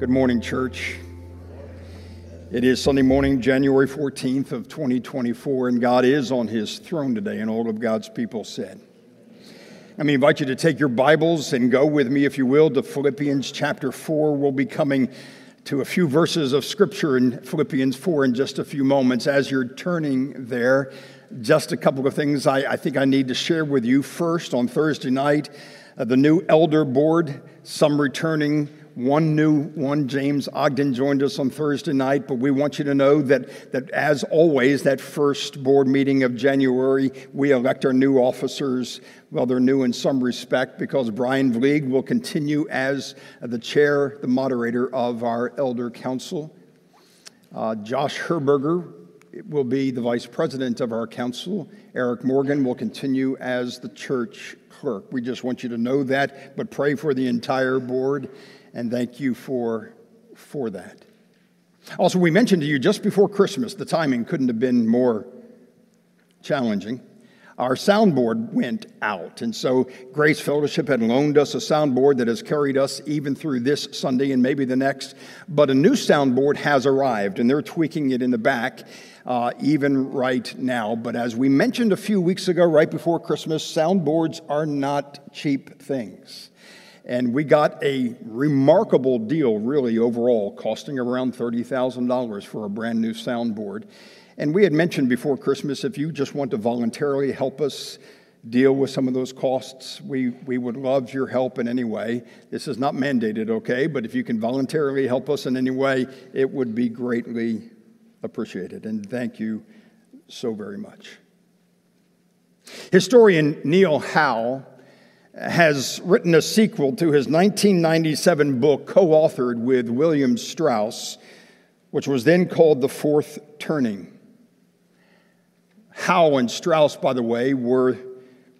Good morning, church. It is Sunday morning, January 14th of 2024, and God is on his throne today, and all of God's people said. Let me invite you to take your Bibles and go with me, if you will, to Philippians chapter 4. We'll be coming to a few verses of scripture in Philippians 4 in just a few moments. As you're turning there, just a couple of things I, I think I need to share with you. First, on Thursday night, uh, the new elder board, some returning one new one, James Ogden, joined us on Thursday night, but we want you to know that, that as always, that first board meeting of January, we elect our new officers. Well, they're new in some respect because Brian Vlieg will continue as the chair, the moderator of our elder council. Uh, Josh Herberger will be the vice president of our council. Eric Morgan will continue as the church clerk. We just want you to know that, but pray for the entire board and thank you for, for that. Also, we mentioned to you just before Christmas, the timing couldn't have been more challenging. Our soundboard went out, and so Grace Fellowship had loaned us a soundboard that has carried us even through this Sunday and maybe the next. But a new soundboard has arrived, and they're tweaking it in the back. Uh, even right now. But as we mentioned a few weeks ago, right before Christmas, soundboards are not cheap things. And we got a remarkable deal, really, overall, costing around $30,000 for a brand new soundboard. And we had mentioned before Christmas if you just want to voluntarily help us deal with some of those costs, we, we would love your help in any way. This is not mandated, okay? But if you can voluntarily help us in any way, it would be greatly appreciated. And thank you so very much. Historian Neil Howe has written a sequel to his 1997 book, co authored with William Strauss, which was then called The Fourth Turning. Howe and Strauss, by the way, were,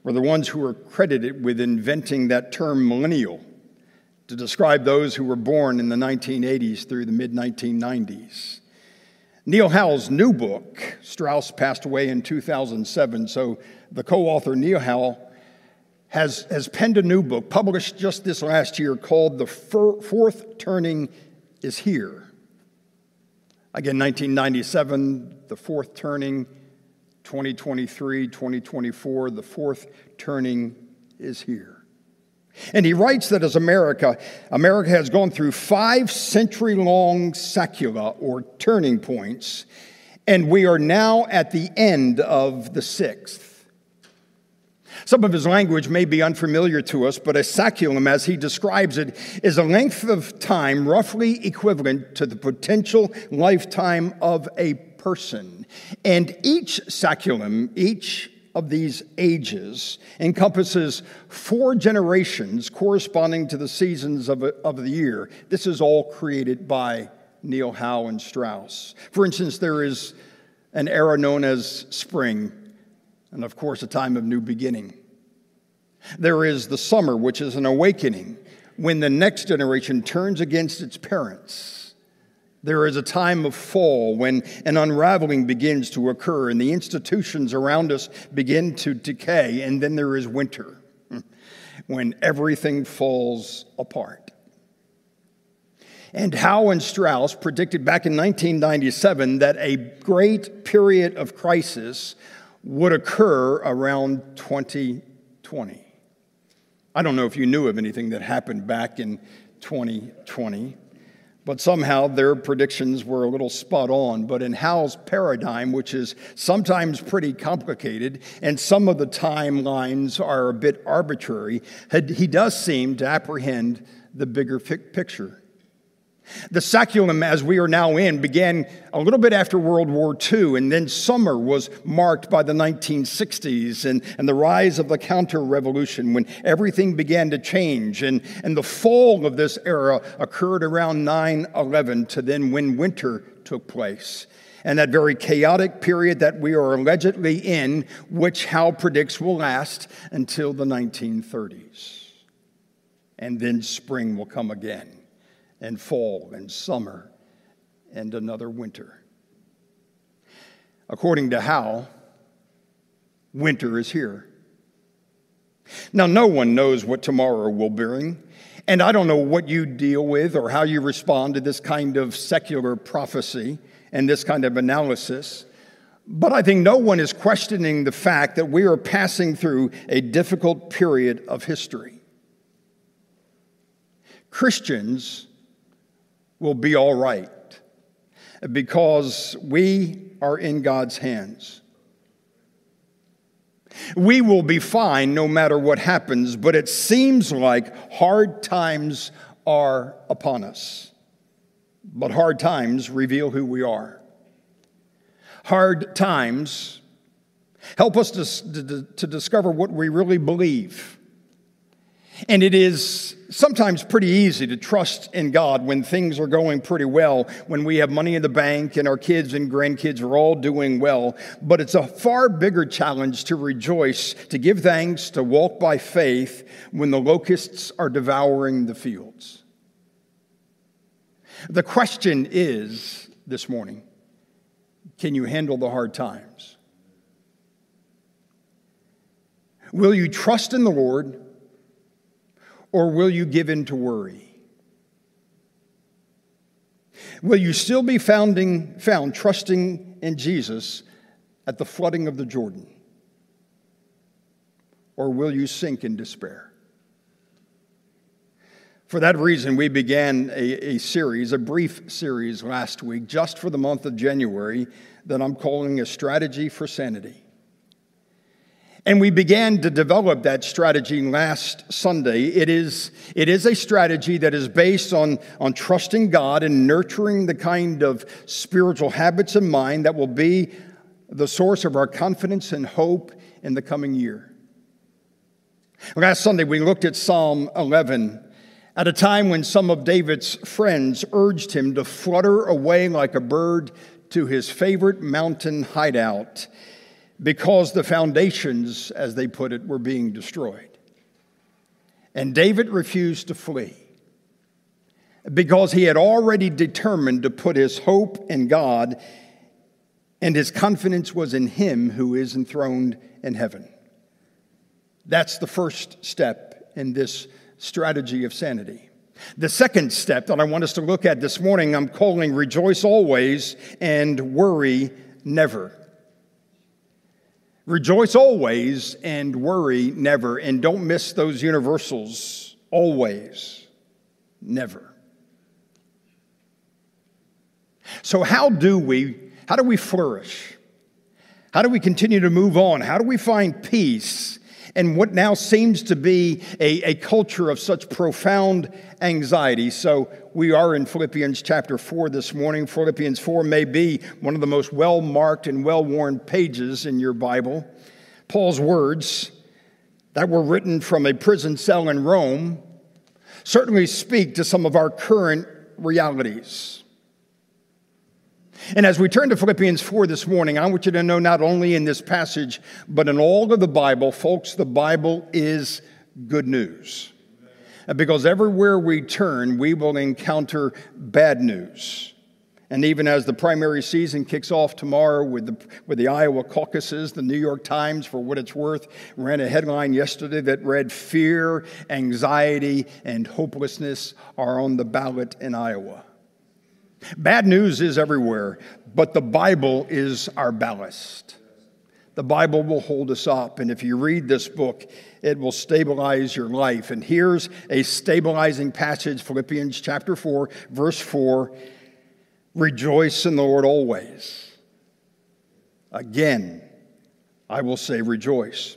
were the ones who were credited with inventing that term millennial to describe those who were born in the 1980s through the mid 1990s. Neil Howe's new book, Strauss passed away in 2007, so the co author Neil Howe has, has penned a new book published just this last year called The Fourth Turning is Here. Again, 1997, The Fourth Turning, 2023, 2024, The Fourth Turning is Here. And he writes that as America, America has gone through five century long saecula or turning points, and we are now at the end of the sixth. Some of his language may be unfamiliar to us, but a saeculum, as he describes it, is a length of time roughly equivalent to the potential lifetime of a person. And each saeculum, each of these ages, encompasses four generations corresponding to the seasons of, a, of the year. This is all created by Neil Howe and Strauss. For instance, there is an era known as spring and of course, a time of new beginning. There is the summer, which is an awakening when the next generation turns against its parents. There is a time of fall when an unraveling begins to occur and the institutions around us begin to decay. And then there is winter when everything falls apart. And Howe and Strauss predicted back in 1997 that a great period of crisis would occur around 2020. I don't know if you knew of anything that happened back in 2020, but somehow their predictions were a little spot on. But in Howe's paradigm, which is sometimes pretty complicated and some of the timelines are a bit arbitrary, he does seem to apprehend the bigger picture. The saeculum, as we are now in, began a little bit after World War II, and then summer was marked by the 1960s and, and the rise of the counter revolution when everything began to change. And, and the fall of this era occurred around 9 11 to then when winter took place. And that very chaotic period that we are allegedly in, which Howe predicts will last until the 1930s. And then spring will come again and fall and summer and another winter. According to Howe, winter is here. Now, no one knows what tomorrow will bring, And I don't know what you deal with or how you respond to this kind of secular prophecy and this kind of analysis. But I think no one is questioning the fact that we are passing through a difficult period of history. Christians will be all right because we are in God's hands. We will be fine no matter what happens, but it seems like hard times are upon us. But hard times reveal who we are. Hard times help us to, to, to discover what we really believe. And it is sometimes pretty easy to trust in God when things are going pretty well, when we have money in the bank and our kids and grandkids are all doing well. But it's a far bigger challenge to rejoice, to give thanks, to walk by faith when the locusts are devouring the fields. The question is this morning can you handle the hard times? Will you trust in the Lord? Or will you give in to worry? Will you still be founding, found trusting in Jesus at the flooding of the Jordan? Or will you sink in despair? For that reason, we began a, a, series, a brief series last week, just for the month of January, that I'm calling A Strategy for Sanity. And we began to develop that strategy last Sunday. It is, it is a strategy that is based on, on trusting God and nurturing the kind of spiritual habits and mind that will be the source of our confidence and hope in the coming year. Last Sunday, we looked at Psalm 11 at a time when some of David's friends urged him to flutter away like a bird to his favorite mountain hideout because the foundations, as they put it, were being destroyed. And David refused to flee because he had already determined to put his hope in God, and his confidence was in him who is enthroned in heaven. That's the first step in this strategy of sanity. The second step that I want us to look at this morning, I'm calling rejoice always and worry never. Rejoice always and worry never. And don't miss those universals. Always, never. So, how do we, how do we flourish? How do we continue to move on? How do we find peace and what now seems to be a, a culture of such profound anxiety. So we are in Philippians chapter 4 this morning. Philippians 4 may be one of the most well marked and well worn pages in your Bible. Paul's words that were written from a prison cell in Rome certainly speak to some of our current realities. And as we turn to Philippians 4 this morning, I want you to know not only in this passage, but in all of the Bible, folks, the Bible is good news. Uh, because everywhere we turn, we will encounter bad news. And even as the primary season kicks off tomorrow with the, with the Iowa caucuses, the New York Times, for what it's worth, ran a headline yesterday that read Fear, anxiety, and hopelessness are on the ballot in Iowa. Bad news is everywhere, but the Bible is our ballast. The Bible will hold us up, and if you read this book, it will stabilize your life. And here's a stabilizing passage Philippians chapter 4, verse 4 Rejoice in the Lord always. Again, I will say rejoice.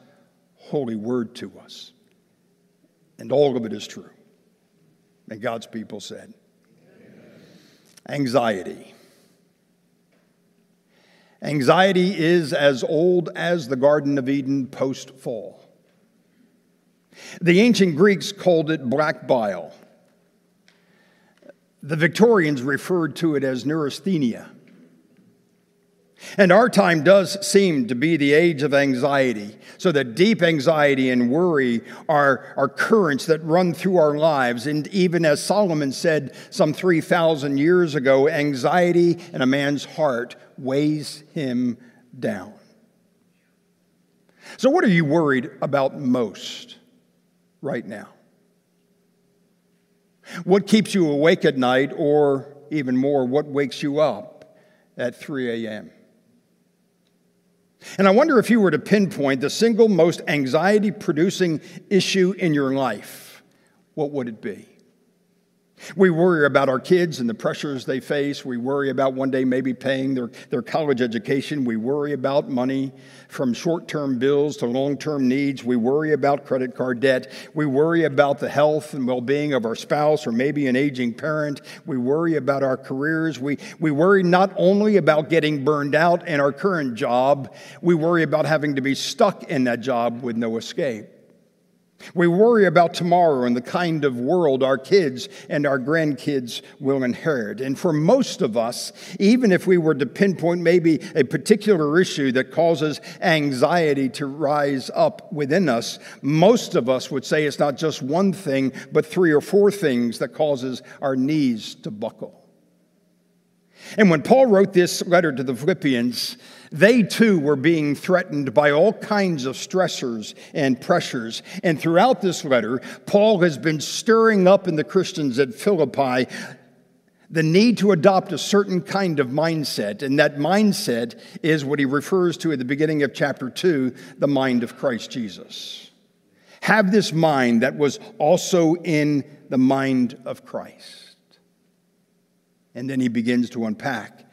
holy word to us. And all of it is true. And God's people said, Anxiety. Anxiety is as old as the Garden of Eden post fall. The ancient Greeks called it black bile. The Victorians referred to it as neurasthenia. And our time does seem to be the age of anxiety, so that deep anxiety and worry are, are currents that run through our lives. And even as Solomon said some 3,000 years ago, anxiety in a man's heart weighs him down. So, what are you worried about most right now? What keeps you awake at night, or even more, what wakes you up at 3 a.m.? And I wonder if you were to pinpoint the single most anxiety producing issue in your life, what would it be? We worry about our kids and the pressures they face. We worry about one day maybe paying their, their college education. We worry about money from short term bills to long term needs. We worry about credit card debt. We worry about the health and well being of our spouse or maybe an aging parent. We worry about our careers. We, we worry not only about getting burned out in our current job, we worry about having to be stuck in that job with no escape. We worry about tomorrow and the kind of world our kids and our grandkids will inherit. And for most of us, even if we were to pinpoint maybe a particular issue that causes anxiety to rise up within us, most of us would say it's not just one thing, but three or four things that causes our knees to buckle. And when Paul wrote this letter to the Philippians, they too were being threatened by all kinds of stressors and pressures. And throughout this letter, Paul has been stirring up in the Christians at Philippi the need to adopt a certain kind of mindset. And that mindset is what he refers to at the beginning of chapter 2 the mind of Christ Jesus. Have this mind that was also in the mind of Christ. And then he begins to unpack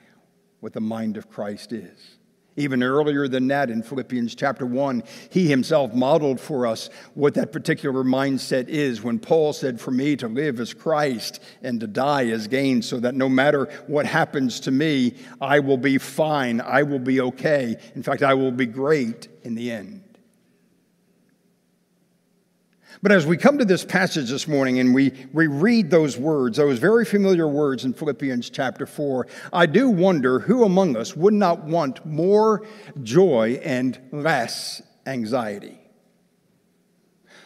what the mind of Christ is. Even earlier than that, in Philippians chapter 1, he himself modeled for us what that particular mindset is when Paul said, For me to live as Christ and to die as gain, so that no matter what happens to me, I will be fine, I will be okay. In fact, I will be great in the end. But as we come to this passage this morning and we, we read those words, those very familiar words in Philippians chapter 4, I do wonder who among us would not want more joy and less anxiety?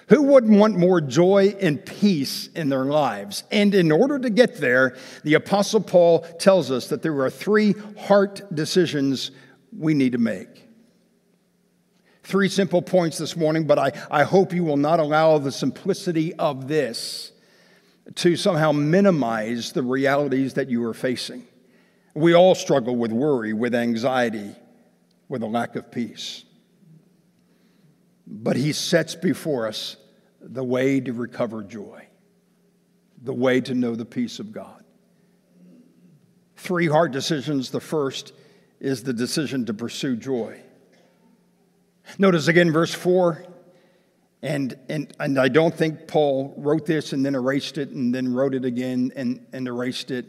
Who wouldn't want more joy and peace in their lives? And in order to get there, the Apostle Paul tells us that there are three heart decisions we need to make. Three simple points this morning, but I, I hope you will not allow the simplicity of this to somehow minimize the realities that you are facing. We all struggle with worry, with anxiety, with a lack of peace. But he sets before us the way to recover joy, the way to know the peace of God. Three hard decisions. The first is the decision to pursue joy. Notice again verse 4. And, and, and I don't think Paul wrote this and then erased it and then wrote it again and, and erased it.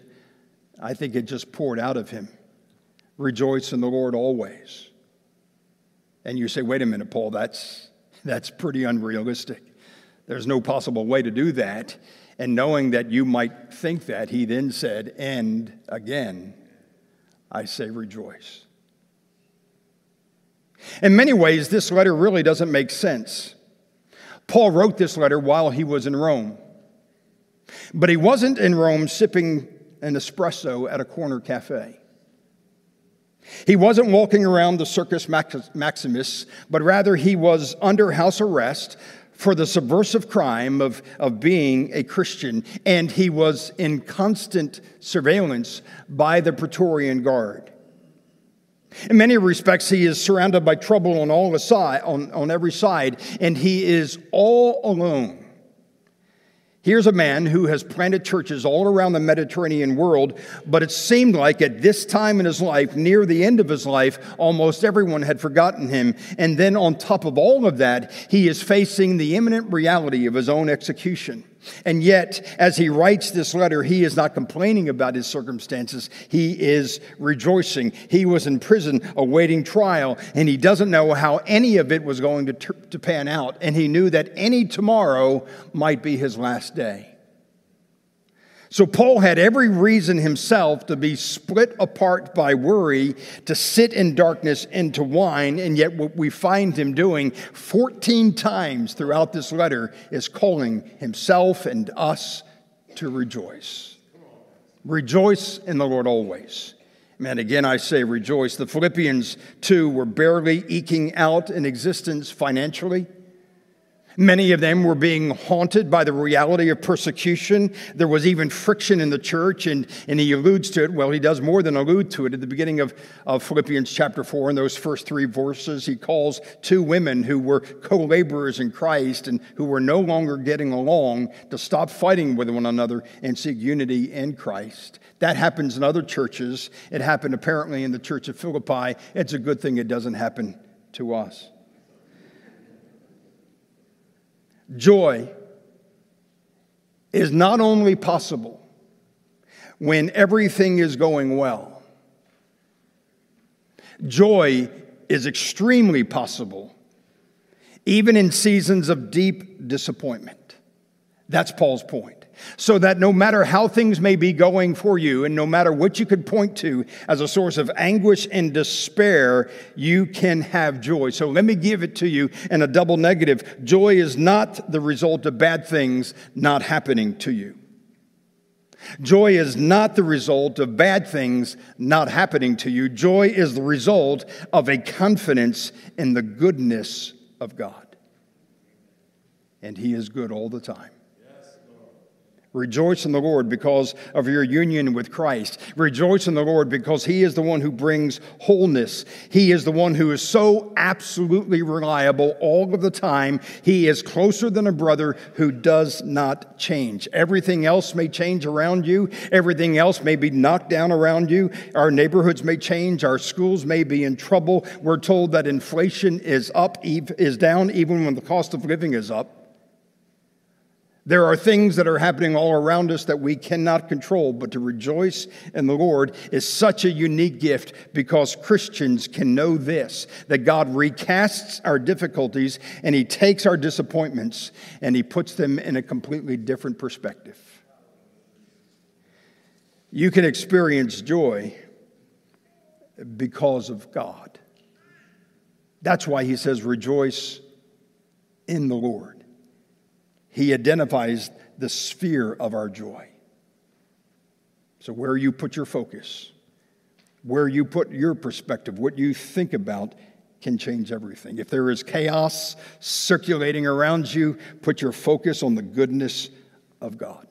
I think it just poured out of him. Rejoice in the Lord always. And you say, wait a minute, Paul, that's, that's pretty unrealistic. There's no possible way to do that. And knowing that you might think that, he then said, and again, I say rejoice. In many ways, this letter really doesn't make sense. Paul wrote this letter while he was in Rome. But he wasn't in Rome sipping an espresso at a corner cafe. He wasn't walking around the Circus Maximus, but rather he was under house arrest for the subversive crime of, of being a Christian, and he was in constant surveillance by the Praetorian Guard. In many respects, he is surrounded by trouble on all side, on, on every side, and he is all alone. Here's a man who has planted churches all around the Mediterranean world, but it seemed like at this time in his life, near the end of his life, almost everyone had forgotten him. And then on top of all of that, he is facing the imminent reality of his own execution. And yet, as he writes this letter, he is not complaining about his circumstances. He is rejoicing. He was in prison awaiting trial, and he doesn't know how any of it was going to, to pan out. And he knew that any tomorrow might be his last day. So, Paul had every reason himself to be split apart by worry, to sit in darkness and to whine, and yet what we find him doing 14 times throughout this letter is calling himself and us to rejoice. Rejoice in the Lord always. Man, again, I say rejoice. The Philippians, too, were barely eking out an existence financially. Many of them were being haunted by the reality of persecution. There was even friction in the church, and, and he alludes to it. Well, he does more than allude to it. At the beginning of, of Philippians chapter 4, in those first three verses, he calls two women who were co laborers in Christ and who were no longer getting along to stop fighting with one another and seek unity in Christ. That happens in other churches. It happened apparently in the church of Philippi. It's a good thing it doesn't happen to us. Joy is not only possible when everything is going well, joy is extremely possible even in seasons of deep disappointment. That's Paul's point so that no matter how things may be going for you, and no matter what you could point to as a source of anguish and despair, you can have joy. So let me give it to you in a double negative. Joy is not the result of bad things not happening to you. Joy is not the result of bad things not happening to you. Joy is the result of a confidence in the goodness of God. And He is good all the time. Rejoice in the Lord because of your union with Christ. Rejoice in the Lord because He is the one who brings wholeness. He is the one who is so absolutely reliable all of the time. He is closer than a brother who does not change. Everything else may change around you, everything else may be knocked down around you. Our neighborhoods may change, our schools may be in trouble. We're told that inflation is up, is down, even when the cost of living is up. There are things that are happening all around us that we cannot control, but to rejoice in the Lord is such a unique gift because Christians can know this that God recasts our difficulties and He takes our disappointments and He puts them in a completely different perspective. You can experience joy because of God. That's why He says, rejoice in the Lord he identifies the sphere of our joy. So, where you put your focus, where you put your perspective, what you think about can change everything. If there is chaos circulating around you, put your focus on the goodness of God.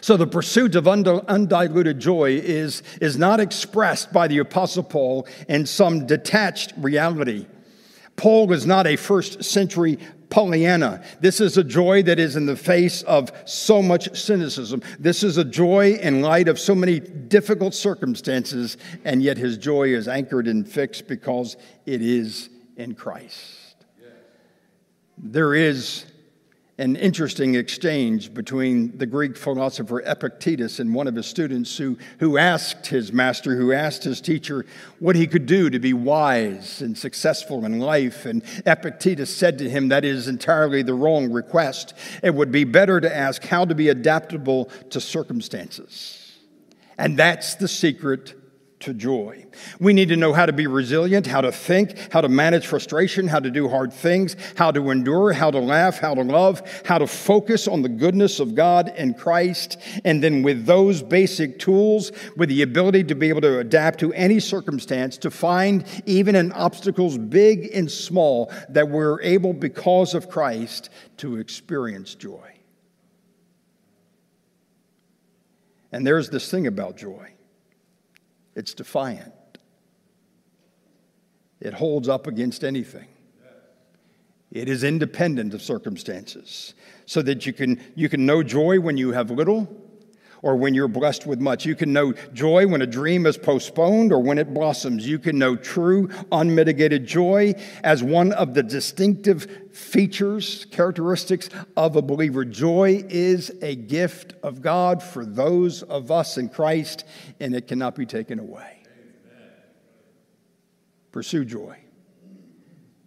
So, the pursuit of undiluted joy is, is not expressed by the Apostle Paul in some detached reality. Paul was not a first century Pollyanna. This is a joy that is in the face of so much cynicism. This is a joy in light of so many difficult circumstances, and yet his joy is anchored and fixed because it is in Christ. There is an interesting exchange between the Greek philosopher Epictetus and one of his students who, who asked his master, who asked his teacher what he could do to be wise and successful in life. And Epictetus said to him, That is entirely the wrong request. It would be better to ask how to be adaptable to circumstances. And that's the secret to joy. We need to know how to be resilient, how to think, how to manage frustration, how to do hard things, how to endure, how to laugh, how to love, how to focus on the goodness of God and Christ. And then, with those basic tools, with the ability to be able to adapt to any circumstance, to find even in obstacles big and small, that we're able, because of Christ, to experience joy. And there's this thing about joy it's defiant. It holds up against anything. It is independent of circumstances, so that you can, you can know joy when you have little or when you're blessed with much. You can know joy when a dream is postponed or when it blossoms. You can know true, unmitigated joy as one of the distinctive features, characteristics of a believer. Joy is a gift of God for those of us in Christ, and it cannot be taken away. Amen. Pursue joy.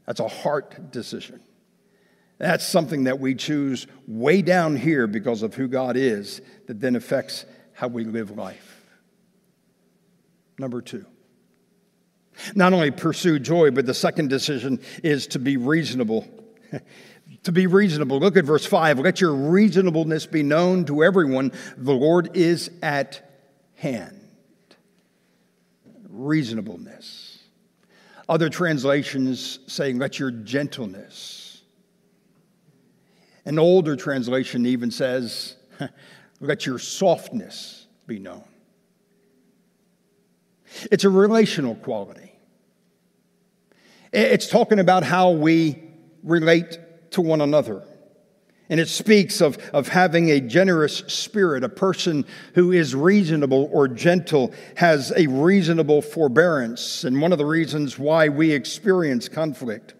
That's a heart decision. That's something that we choose way down here because of who God is that then affects how we live life. Number two, not only pursue joy, but the second decision is to be reasonable. to be reasonable. Look at verse 5. Let your reasonableness be known to everyone. The Lord is at hand. Reasonableness. Other translations say, let your gentleness. An older translation even says, let your softness be known. It's a relational quality. It's talking about how we relate to one another. And it speaks of, of having a generous spirit. A person who is reasonable or gentle has a reasonable forbearance. And one of the reasons why we experience conflict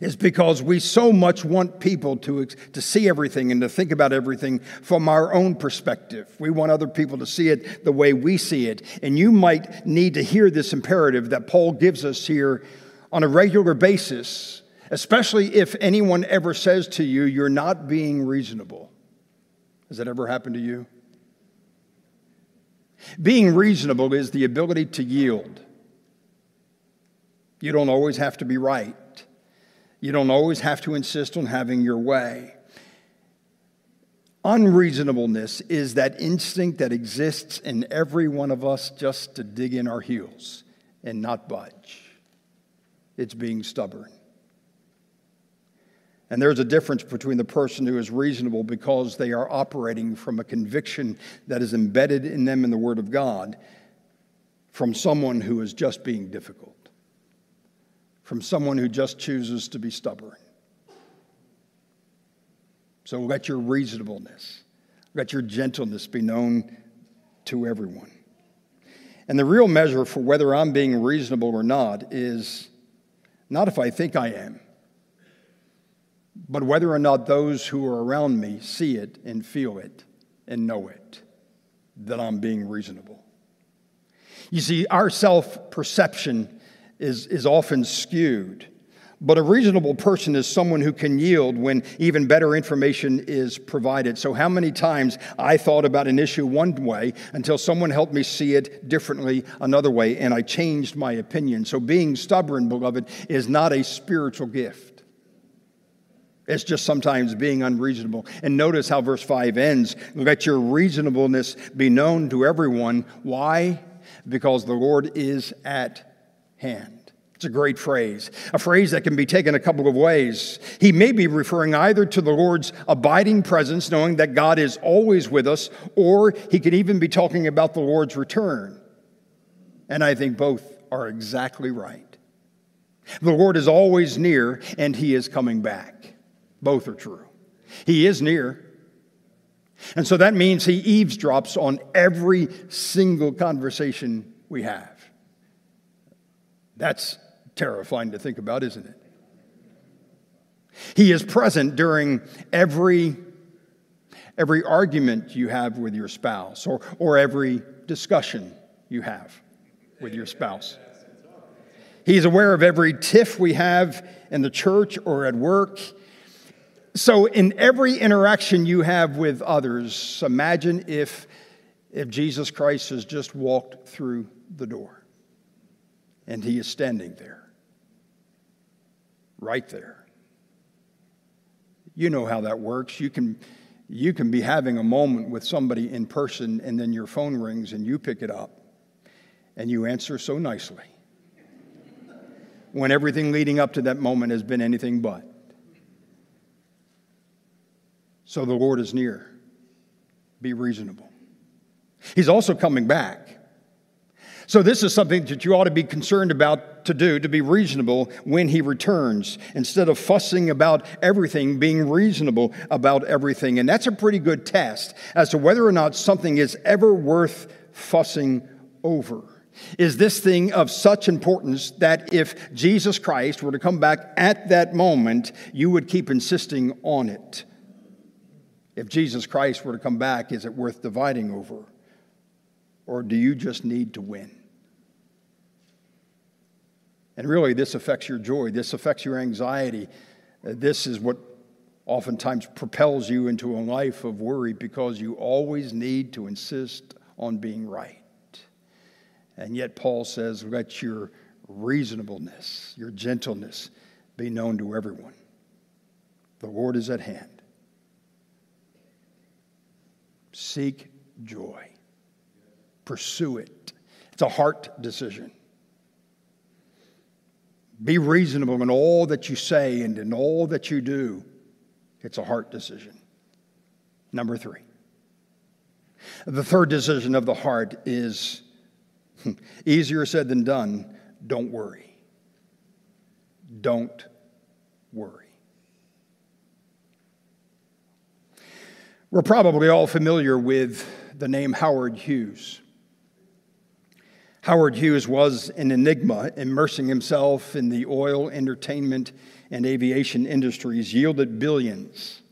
is because we so much want people to, to see everything and to think about everything from our own perspective. We want other people to see it the way we see it. And you might need to hear this imperative that Paul gives us here on a regular basis, especially if anyone ever says to you, You're not being reasonable. Has that ever happened to you? Being reasonable is the ability to yield. You don't always have to be right. You don't always have to insist on having your way. Unreasonableness is that instinct that exists in every one of us just to dig in our heels and not budge. It's being stubborn. And there's a difference between the person who is reasonable because they are operating from a conviction that is embedded in them in the Word of God from someone who is just being difficult from someone who just chooses to be stubborn. So let your reasonableness, let your gentleness be known to everyone. And the real measure for whether I'm being reasonable or not is not if I think I am, but whether or not those who are around me see it and feel it and know it, that I'm being reasonable. You see, our self perception is, is often skewed. But a reasonable person is someone who can yield when even better information is provided. So, how many times I thought about an issue one way until someone helped me see it differently another way, and I changed my opinion. So, being stubborn, beloved, is not a spiritual gift. It's just sometimes being unreasonable. And notice how verse 5 ends let your reasonableness be known to everyone. Why? Because the Lord is at hand. It's a great phrase, a phrase that can be taken a couple of ways. He may be referring either to the Lord's abiding presence, knowing that God is always with us, or he could even be talking about the Lord's return. And I think both are exactly right. The Lord is always near, and he is coming back. Both are true. He is near. And so that means he eavesdrops on every single conversation we have. That's terrifying to think about, isn't it? He is present during every, every argument you have with your spouse or, or every discussion you have with your spouse. He's aware of every tiff we have in the church or at work. So, in every interaction you have with others, imagine if, if Jesus Christ has just walked through the door and he is standing there, right there. You know how that works. You can, you can be having a moment with somebody in person, and then your phone rings and you pick it up and you answer so nicely when everything leading up to that moment has been anything but. So the Lord is near. Be reasonable. He's also coming back. So, this is something that you ought to be concerned about to do, to be reasonable when he returns, instead of fussing about everything, being reasonable about everything. And that's a pretty good test as to whether or not something is ever worth fussing over. Is this thing of such importance that if Jesus Christ were to come back at that moment, you would keep insisting on it? If Jesus Christ were to come back, is it worth dividing over? Or do you just need to win? And really, this affects your joy, this affects your anxiety, uh, This is what oftentimes propels you into a life of worry because you always need to insist on being right. And yet, Paul says, let your reasonableness, your gentleness be known to everyone. The Lord is at hand. Seek joy, pursue it. It's a heart decision. Be reasonable in all that you say and in all that you do. It's a heart decision. Number three. The third decision of the heart is easier said than done. Don't worry. Don't worry. We're probably all familiar with the name Howard Hughes. Howard Hughes was an enigma, immersing himself in the oil, entertainment, and aviation industries, yielded billions.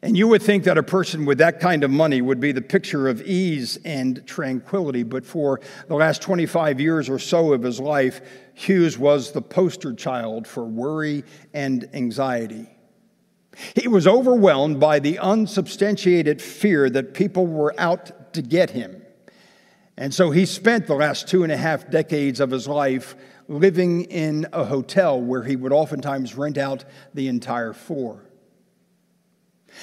And you would think that a person with that kind of money would be the picture of ease and tranquility, but for the last 25 years or so of his life, Hughes was the poster child for worry and anxiety. He was overwhelmed by the unsubstantiated fear that people were out to get him. And so he spent the last two and a half decades of his life living in a hotel where he would oftentimes rent out the entire floor.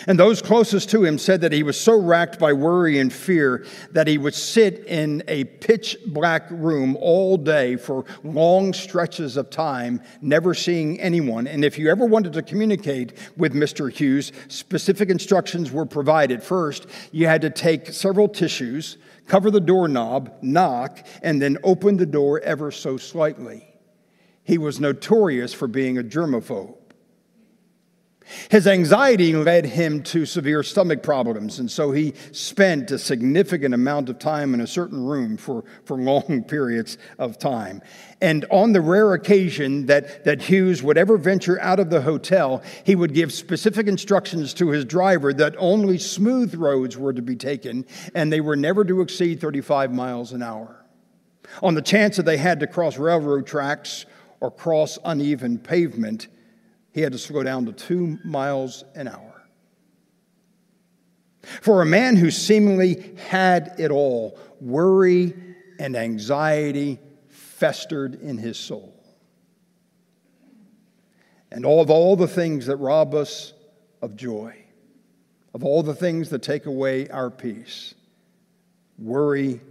And those closest to him said that he was so racked by worry and fear that he would sit in a pitch black room all day for long stretches of time, never seeing anyone. And if you ever wanted to communicate with Mr. Hughes, specific instructions were provided. First, you had to take several tissues, cover the doorknob, knock, and then open the door ever so slightly. He was notorious for being a germaphobe. His anxiety led him to severe stomach problems, and so he spent a significant amount of time in a certain room for, for long periods of time. And on the rare occasion that, that Hughes would ever venture out of the hotel, he would give specific instructions to his driver that only smooth roads were to be taken, and they were never to exceed 35 miles an hour. On the chance that they had to cross railroad tracks or cross uneven pavement, he had to slow down to two miles an hour. For a man who seemingly had it all, worry and anxiety festered in his soul. And all of all the things that rob us of joy, of all the things that take away our peace, worry,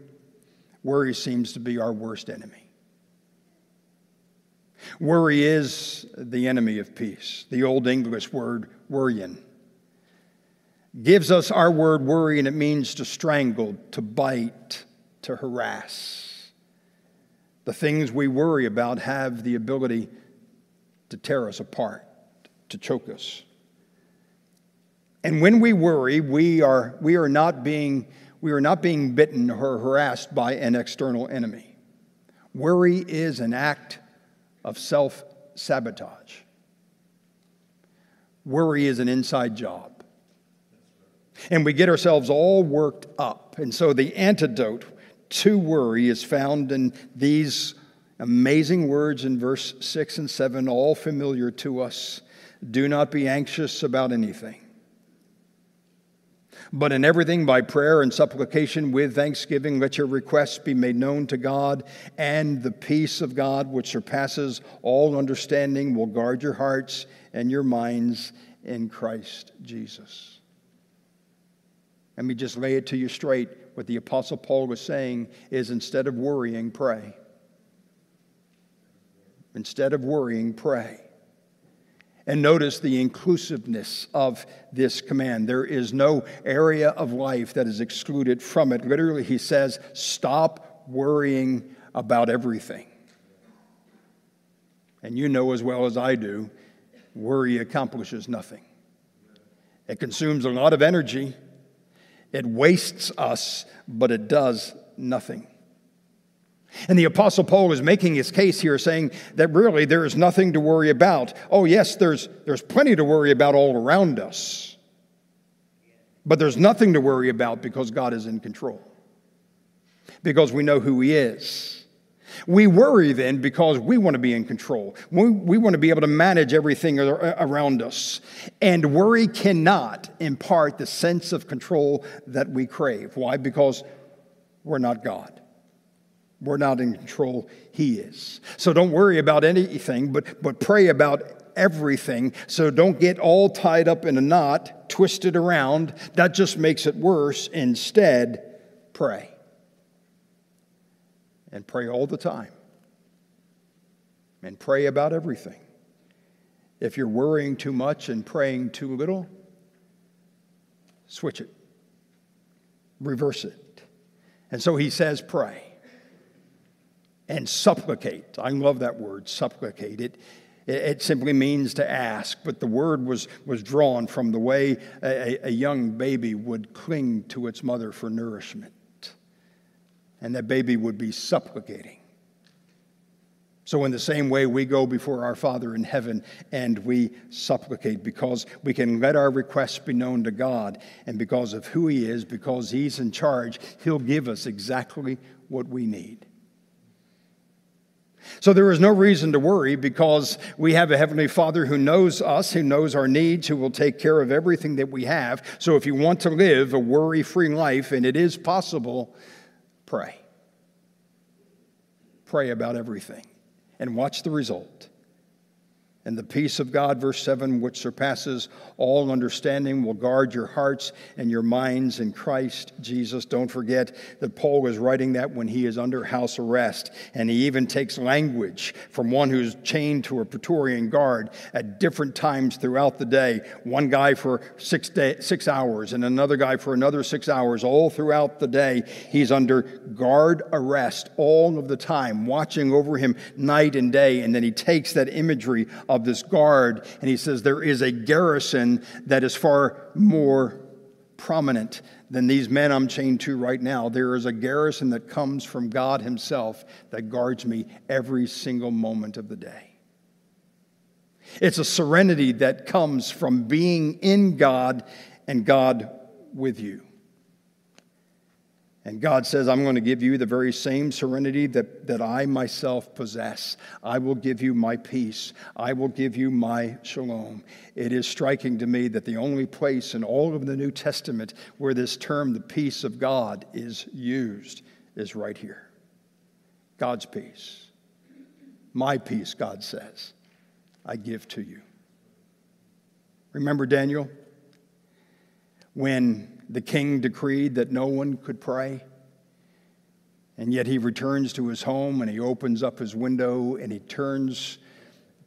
worry seems to be our worst enemy. Worry is the enemy of peace. The Old English word wyrgan gives us our word worry, and it means to strangle, to bite, to harass. The things we worry about have the ability to tear us apart, to choke us. And when we worry, we are, we are, not, being, we are not being bitten or harassed by an external enemy. Worry is an act of self sabotage. Worry is an inside job. And we get ourselves all worked up. And so the antidote to worry is found in these amazing words in verse 6 and 7, all familiar to us. Do not be anxious about anything but in everything, by prayer and supplication with thanksgiving, let your requests be made known to God, and the peace of God, which surpasses all understanding, will guard your hearts and your minds in Christ Jesus. Let me just lay it to you straight. What the Apostle Paul was saying is instead of worrying, pray. Instead of worrying, pray. And notice the inclusiveness of this command. There is no area of life that is excluded from it. Literally, he says, stop worrying about everything. And you know as well as I do, worry accomplishes nothing. It consumes a lot of energy, it wastes us, but it does nothing. And the Apostle Paul is making his case here, saying that really there is nothing to worry about. Oh, yes, there's, there's plenty to worry about all around us, but there's nothing to worry about because God is in control, because we know who He is, We worry then because we want to be in control. We, we want to be able to manage everything around us. And worry cannot impart the sense of control that we crave. Why? Because we're not God. We're not in control, He is. So don't worry about anything, but, but pray about everything. So don't get all tied up in a knot, twisted around. That just makes it worse. Instead, pray and pray all the time and pray about everything. If you're worrying too much and praying too little, switch it, reverse it. And so he says, pray and supplicate. I love that word, supplicate. It, it simply means to ask, but the word was, was drawn from the way a, a young baby would cling to its mother for nourishment and that baby would be supplicating. So, in the same way, we go before our Father in heaven and we supplicate because we can let our requests be known to God. And because of who He is, because He's in charge, He'll give us exactly what we need. So there is no reason to worry because we have a Heavenly Father who knows us, who knows our needs, who will take care of everything that we have. So if you want to live a worry free life, and it is possible, Pray. Pray about everything and watch the result. And the peace of God, verse 7, which surpasses all understanding, will guard your hearts and your minds in Christ Jesus. Don't forget that Paul was writing that when he is under house arrest. And he even takes language from one who's chained to a Praetorian guard at different times throughout the day. One guy for six, day, six hours, and another guy for another six hours, all throughout the day. He's under guard arrest all of the time, watching over him night and day. And then he takes that imagery of of this guard, and he says there is a garrison that is far more prominent than these men I'm chained to right now. There is a garrison that comes from God Himself that guards me every single moment of the day. It's a serenity that comes from being in God and God with you. And God says, I'm going to give you the very same serenity that, that I myself possess. I will give you my peace. I will give you my shalom. It is striking to me that the only place in all of the New Testament where this term, the peace of God, is used is right here God's peace. My peace, God says, I give to you. Remember Daniel? When the king decreed that no one could pray. And yet he returns to his home and he opens up his window and he turns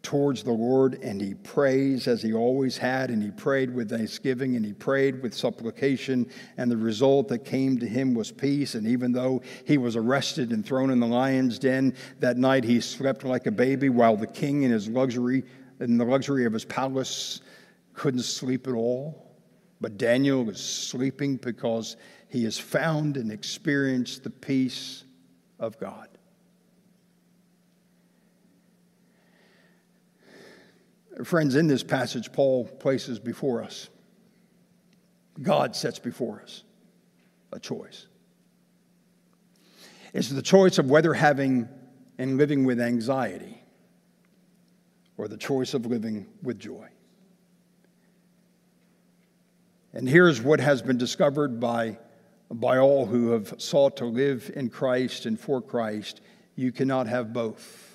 towards the Lord and he prays as he always had. And he prayed with thanksgiving and he prayed with supplication. And the result that came to him was peace. And even though he was arrested and thrown in the lion's den, that night he slept like a baby while the king in his luxury, in the luxury of his palace, couldn't sleep at all. But Daniel is sleeping because he has found and experienced the peace of God. Friends, in this passage, Paul places before us, God sets before us a choice. It's the choice of whether having and living with anxiety or the choice of living with joy. And here's what has been discovered by, by all who have sought to live in Christ and for Christ you cannot have both.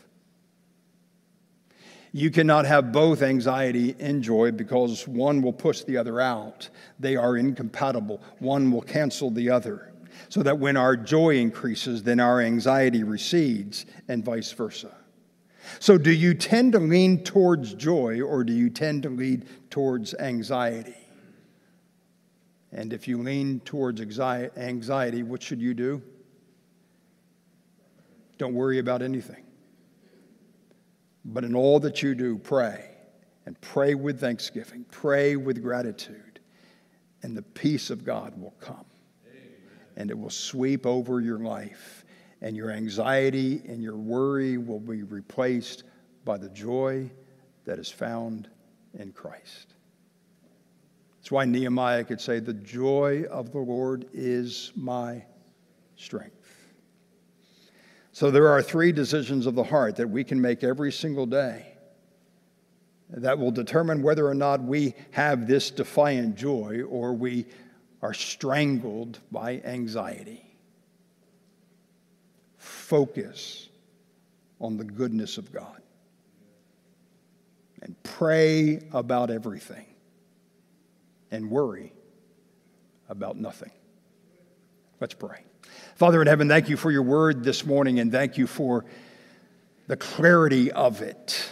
You cannot have both anxiety and joy because one will push the other out. They are incompatible. One will cancel the other. So that when our joy increases, then our anxiety recedes, and vice versa. So, do you tend to lean towards joy or do you tend to lean towards anxiety? And if you lean towards anxiety, what should you do? Don't worry about anything. But in all that you do, pray. And pray with thanksgiving, pray with gratitude, and the peace of God will come. Amen. And it will sweep over your life. And your anxiety and your worry will be replaced by the joy that is found in Christ. That's why Nehemiah could say, The joy of the Lord is my strength. So there are three decisions of the heart that we can make every single day that will determine whether or not we have this defiant joy or we are strangled by anxiety. Focus on the goodness of God and pray about everything and worry about nothing. Let's pray. Father in heaven, thank you for your word this morning and thank you for the clarity of it.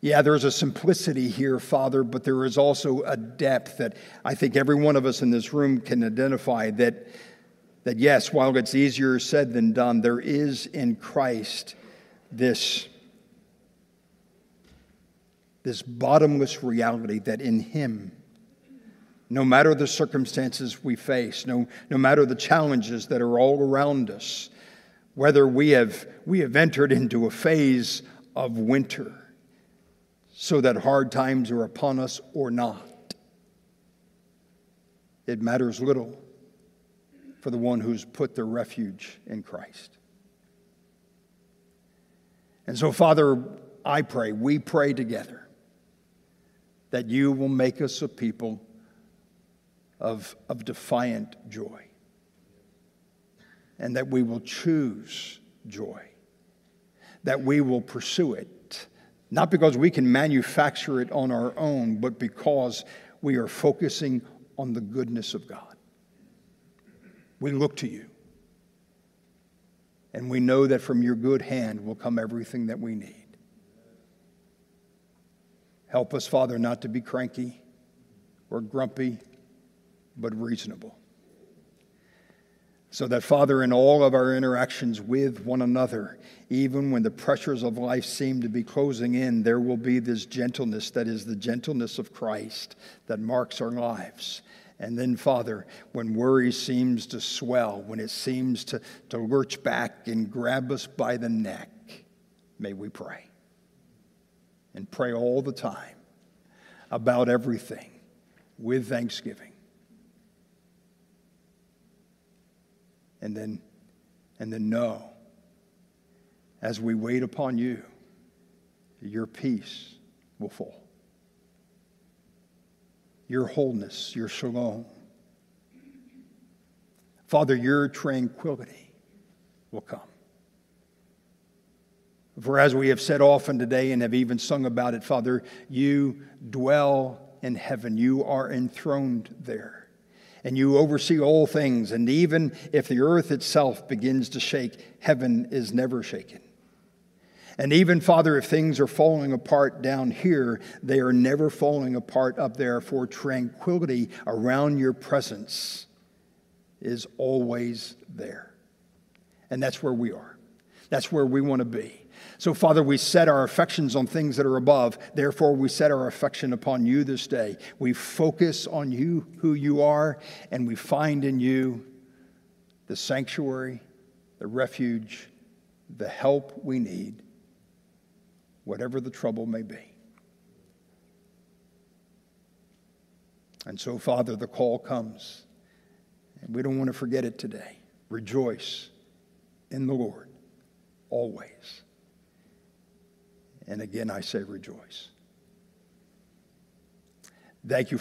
Yeah, there's a simplicity here, Father, but there is also a depth that I think every one of us in this room can identify that, that yes, while it's easier said than done, there is in Christ this, this bottomless reality that in Him, no matter the circumstances we face, no, no matter the challenges that are all around us, whether we have, we have entered into a phase of winter so that hard times are upon us or not. It matters little for the one who's put their refuge in Christ. And so, Father, I pray, we pray together that you will make us a people of, of defiant joy and that we will choose joy, that we will pursue it not because we can manufacture it on our own, but because we are focusing on the goodness of God. We look to you. And we know that from your good hand will come everything that we need. Help us, Father, not to be cranky or grumpy, but reasonable. So that, Father, in all of our interactions with one another, even when the pressures of life seem to be closing in, there will be this gentleness that is the gentleness of Christ that marks our lives. And then, Father, when worry seems to swell, when it seems to, to lurch back and grab us by the neck, may we pray. And pray all the time about everything with thanksgiving. And then, and then know as we wait upon you, your peace will fall. Your wholeness, your shalom. Father, your tranquility will come. For as we have said often today and have even sung about it, Father, you dwell in heaven. You are enthroned there and you oversee all things. And even if the earth itself begins to shake, heaven is never shaken. And even, Father, if things are falling apart down here, they are never falling apart up there, for tranquility around your presence is always there. And that's where we are. That's where we want to be. So, Father, we set our affections on things that are above. Therefore, we set our affection upon you this day. We focus on you, who you are, and we find in you the sanctuary, the refuge, the help we need, whatever the trouble may be. And so, Father, the call comes, and we don't want to forget it today. Rejoice in the Lord always. And again, I say rejoice. Thank you.